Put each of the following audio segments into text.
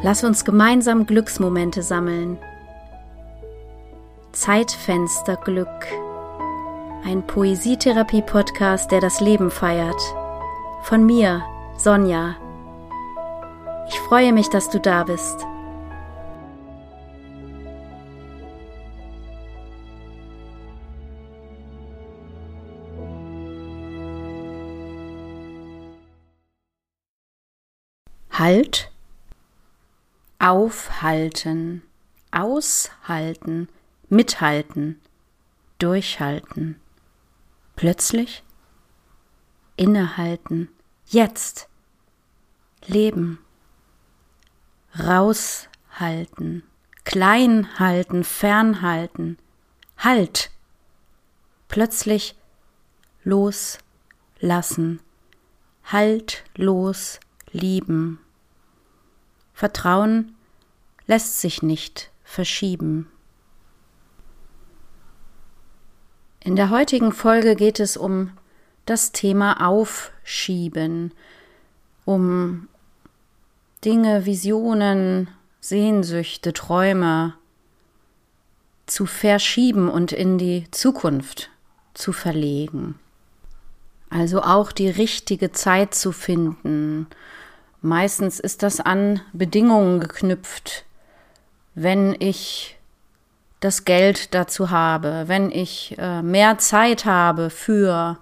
Lass uns gemeinsam Glücksmomente sammeln. Zeitfensterglück. Ein Poesietherapie-Podcast, der das Leben feiert. Von mir, Sonja. Ich freue mich, dass du da bist. Halt aufhalten, aushalten, mithalten, durchhalten. Plötzlich innehalten, jetzt leben, raushalten, klein halten, fernhalten, halt, plötzlich loslassen, haltlos lieben. Vertrauen lässt sich nicht verschieben. In der heutigen Folge geht es um das Thema Aufschieben, um Dinge, Visionen, Sehnsüchte, Träume zu verschieben und in die Zukunft zu verlegen. Also auch die richtige Zeit zu finden Meistens ist das an Bedingungen geknüpft. Wenn ich das Geld dazu habe, wenn ich äh, mehr Zeit habe für,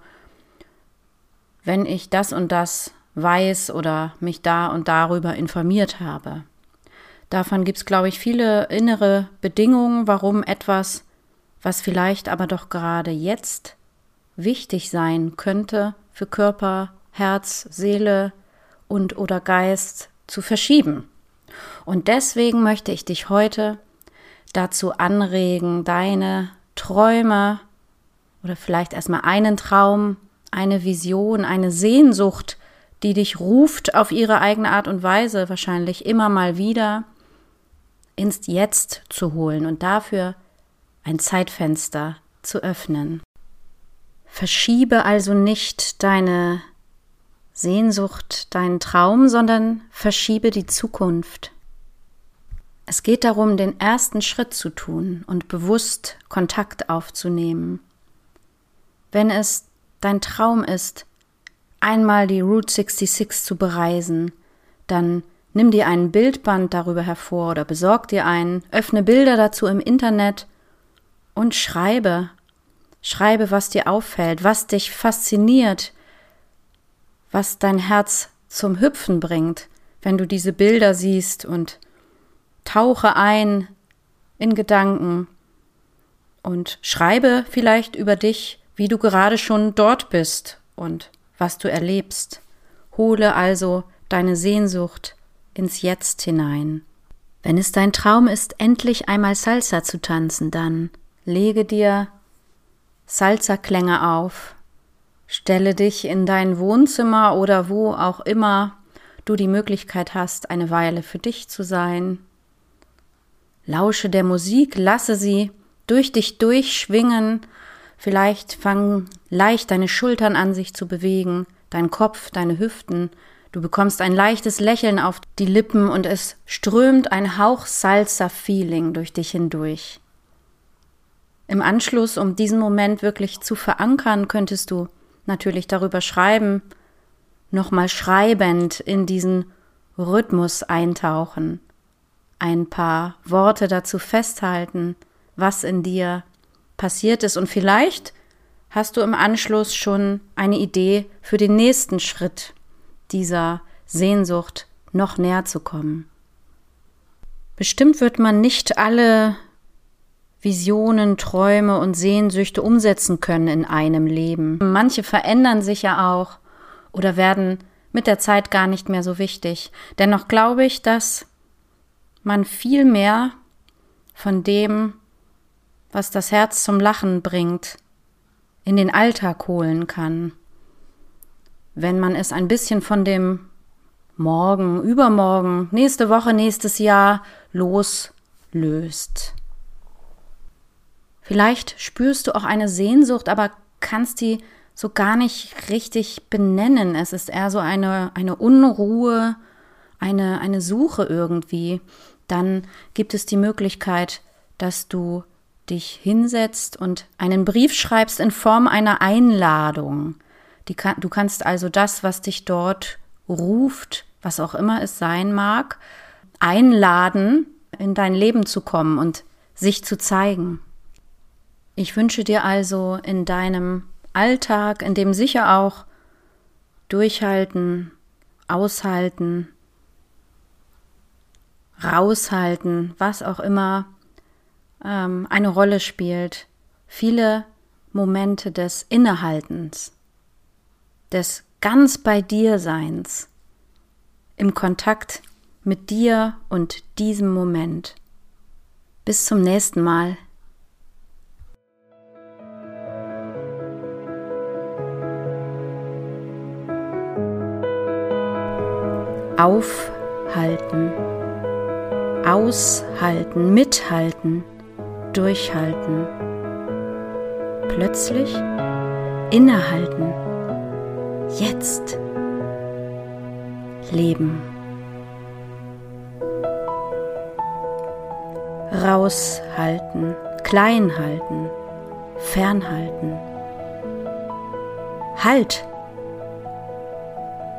wenn ich das und das weiß oder mich da und darüber informiert habe. Davon gibt es, glaube ich, viele innere Bedingungen, warum etwas, was vielleicht aber doch gerade jetzt wichtig sein könnte für Körper, Herz, Seele, und oder Geist zu verschieben. Und deswegen möchte ich dich heute dazu anregen, deine Träume oder vielleicht erstmal einen Traum, eine Vision, eine Sehnsucht, die dich ruft auf ihre eigene Art und Weise wahrscheinlich immer mal wieder ins Jetzt zu holen und dafür ein Zeitfenster zu öffnen. Verschiebe also nicht deine Sehnsucht deinen Traum, sondern verschiebe die Zukunft. Es geht darum, den ersten Schritt zu tun und bewusst Kontakt aufzunehmen. Wenn es dein Traum ist, einmal die Route 66 zu bereisen, dann nimm dir einen Bildband darüber hervor oder besorg dir einen, öffne Bilder dazu im Internet und schreibe. Schreibe, was dir auffällt, was dich fasziniert, was dein Herz zum Hüpfen bringt, wenn du diese Bilder siehst und tauche ein in Gedanken und schreibe vielleicht über dich, wie du gerade schon dort bist und was du erlebst. Hole also deine Sehnsucht ins Jetzt hinein. Wenn es dein Traum ist, endlich einmal Salsa zu tanzen, dann lege dir Salsa-Klänge auf, Stelle dich in dein Wohnzimmer oder wo auch immer du die Möglichkeit hast, eine Weile für dich zu sein. Lausche der Musik, lasse sie durch dich durchschwingen. Vielleicht fangen leicht deine Schultern an sich zu bewegen, dein Kopf, deine Hüften. Du bekommst ein leichtes Lächeln auf die Lippen und es strömt ein Hauch Salsa-Feeling durch dich hindurch. Im Anschluss, um diesen Moment wirklich zu verankern, könntest du natürlich darüber schreiben, nochmal schreibend in diesen Rhythmus eintauchen, ein paar Worte dazu festhalten, was in dir passiert ist und vielleicht hast du im Anschluss schon eine Idee für den nächsten Schritt dieser Sehnsucht noch näher zu kommen. Bestimmt wird man nicht alle Visionen, Träume und Sehnsüchte umsetzen können in einem Leben. Manche verändern sich ja auch oder werden mit der Zeit gar nicht mehr so wichtig. Dennoch glaube ich, dass man viel mehr von dem, was das Herz zum Lachen bringt, in den Alltag holen kann, wenn man es ein bisschen von dem Morgen, übermorgen, nächste Woche, nächstes Jahr loslöst. Vielleicht spürst du auch eine Sehnsucht, aber kannst die so gar nicht richtig benennen. Es ist eher so eine, eine Unruhe, eine, eine Suche irgendwie, dann gibt es die Möglichkeit, dass du dich hinsetzt und einen Brief schreibst in Form einer Einladung. Kann, du kannst also das, was dich dort ruft, was auch immer es sein mag, einladen, in dein Leben zu kommen und sich zu zeigen. Ich wünsche dir also in deinem Alltag, in dem sicher auch durchhalten, aushalten, raushalten, was auch immer ähm, eine Rolle spielt, viele Momente des Innehaltens, des ganz bei dir Seins, im Kontakt mit dir und diesem Moment. Bis zum nächsten Mal. Aufhalten, aushalten, mithalten, durchhalten. Plötzlich innehalten. Jetzt leben. Raushalten, kleinhalten, fernhalten. Halt!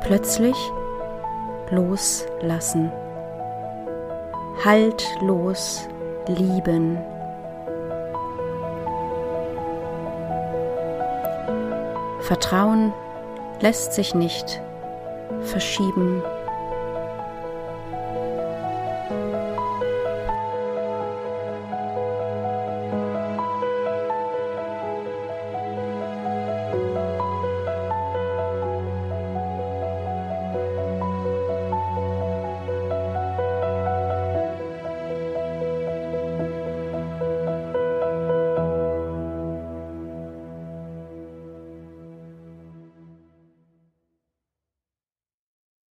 Plötzlich loslassen. Haltlos lieben. Vertrauen lässt sich nicht verschieben